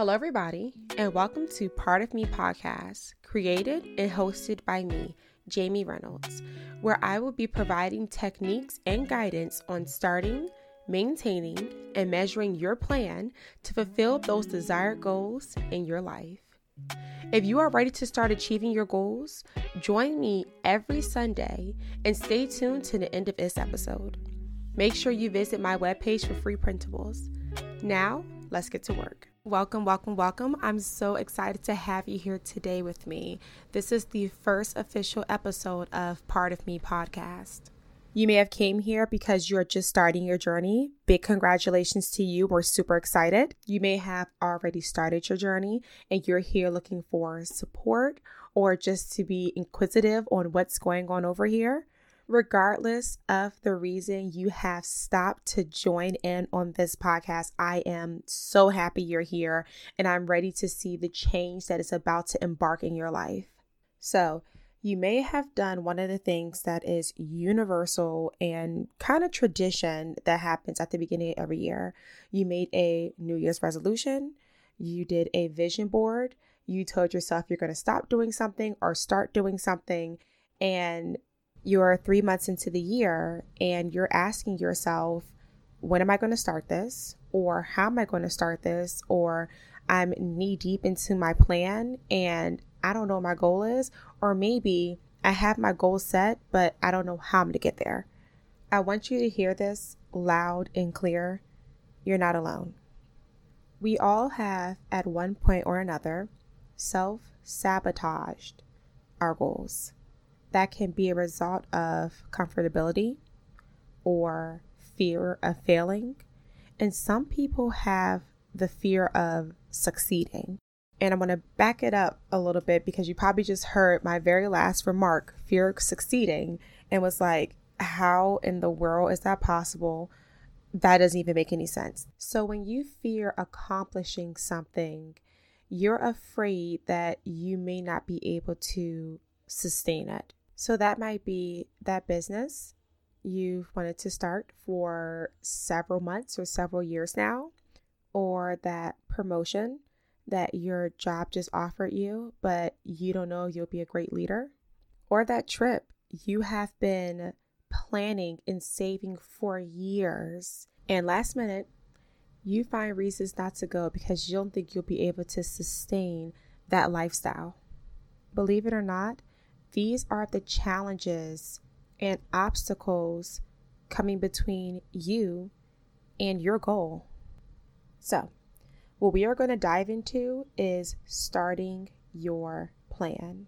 Hello, everybody, and welcome to Part of Me podcast, created and hosted by me, Jamie Reynolds, where I will be providing techniques and guidance on starting, maintaining, and measuring your plan to fulfill those desired goals in your life. If you are ready to start achieving your goals, join me every Sunday and stay tuned to the end of this episode. Make sure you visit my webpage for free printables. Now, let's get to work. Welcome, welcome, welcome. I'm so excited to have you here today with me. This is the first official episode of Part of Me podcast. You may have came here because you're just starting your journey. Big congratulations to you. We're super excited. You may have already started your journey and you're here looking for support or just to be inquisitive on what's going on over here regardless of the reason you have stopped to join in on this podcast, I am so happy you're here and I'm ready to see the change that is about to embark in your life. So, you may have done one of the things that is universal and kind of tradition that happens at the beginning of every year. You made a New Year's resolution, you did a vision board, you told yourself you're going to stop doing something or start doing something. And you're three months into the year and you're asking yourself, when am I going to start this? Or how am I going to start this? Or I'm knee deep into my plan and I don't know what my goal is. Or maybe I have my goal set, but I don't know how I'm going to get there. I want you to hear this loud and clear. You're not alone. We all have, at one point or another, self sabotaged our goals that can be a result of comfortability or fear of failing. And some people have the fear of succeeding. And I'm going to back it up a little bit because you probably just heard my very last remark, fear of succeeding, and was like, how in the world is that possible? That doesn't even make any sense. So when you fear accomplishing something, you're afraid that you may not be able to sustain it. So that might be that business you've wanted to start for several months or several years now, or that promotion that your job just offered you, but you don't know you'll be a great leader, or that trip you have been planning and saving for years, and last minute you find reasons not to go because you don't think you'll be able to sustain that lifestyle. Believe it or not, these are the challenges and obstacles coming between you and your goal. So, what we are going to dive into is starting your plan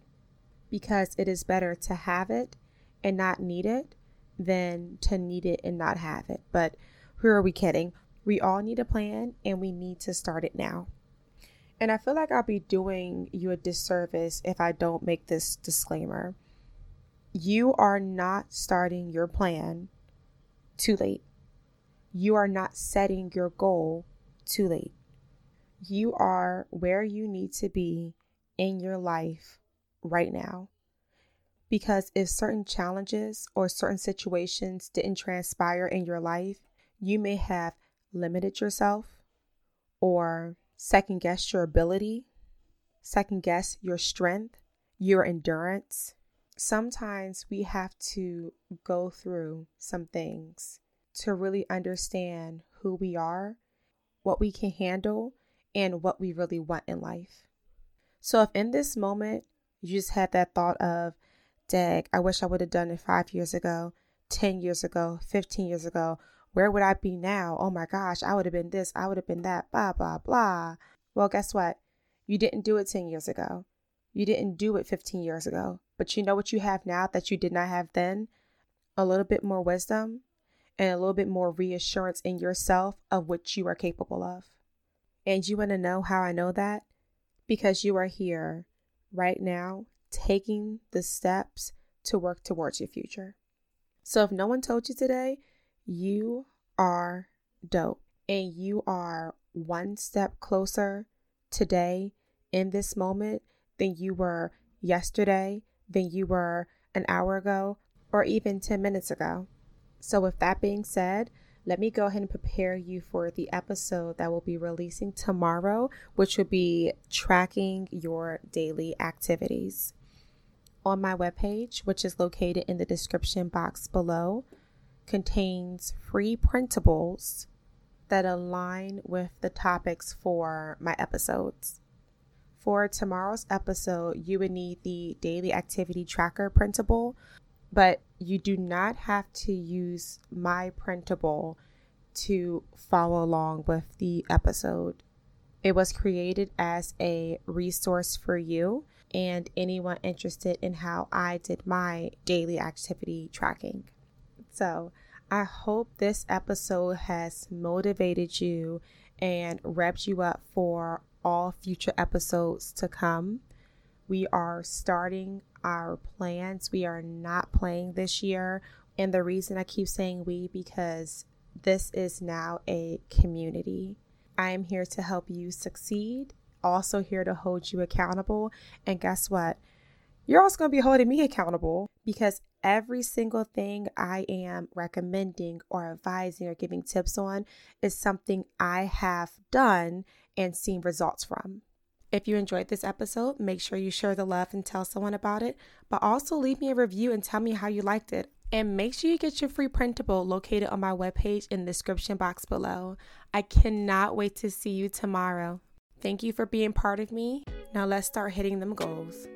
because it is better to have it and not need it than to need it and not have it. But who are we kidding? We all need a plan and we need to start it now. And I feel like I'll be doing you a disservice if I don't make this disclaimer. You are not starting your plan too late. You are not setting your goal too late. You are where you need to be in your life right now. Because if certain challenges or certain situations didn't transpire in your life, you may have limited yourself or second guess your ability, second guess your strength, your endurance. Sometimes we have to go through some things to really understand who we are, what we can handle, and what we really want in life. So, if in this moment you just had that thought of, Dag, I wish I would have done it five years ago, 10 years ago, 15 years ago, where would I be now? Oh my gosh, I would have been this, I would have been that, blah, blah, blah. Well, guess what? You didn't do it 10 years ago. You didn't do it 15 years ago. But you know what you have now that you did not have then? A little bit more wisdom and a little bit more reassurance in yourself of what you are capable of. And you want to know how I know that? Because you are here right now taking the steps to work towards your future. So if no one told you today, you are dope and you are one step closer today in this moment than you were yesterday, than you were an hour ago, or even 10 minutes ago. So, with that being said, let me go ahead and prepare you for the episode that will be releasing tomorrow, which will be tracking your daily activities. On my webpage, which is located in the description box below, contains free printables that align with the topics for my episodes. For tomorrow's episode, you would need the daily activity tracker printable, but you do not have to use my printable to follow along with the episode. It was created as a resource for you and anyone interested in how I did my daily activity tracking. So, I hope this episode has motivated you and revved you up for all future episodes to come. We are starting our plans. We are not playing this year. And the reason I keep saying we because this is now a community. I am here to help you succeed, also here to hold you accountable. And guess what? You're also going to be holding me accountable because every single thing I am recommending or advising or giving tips on is something I have done and seen results from. If you enjoyed this episode, make sure you share the love and tell someone about it, but also leave me a review and tell me how you liked it. And make sure you get your free printable located on my webpage in the description box below. I cannot wait to see you tomorrow. Thank you for being part of me. Now let's start hitting them goals.